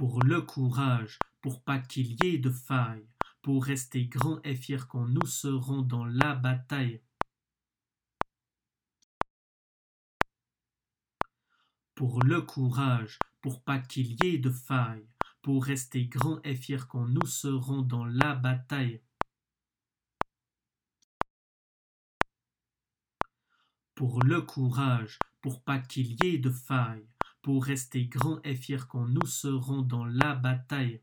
Pour le courage, pour pas qu'il y ait de faille, pour rester grand et fier quand nous serons dans la bataille. Pour le courage, pour pas qu'il y ait de faille, pour rester grand et fier quand nous serons dans la bataille. Pour le courage, pour pas qu'il y ait de faille, pour rester grand et fier quand nous serons dans la bataille.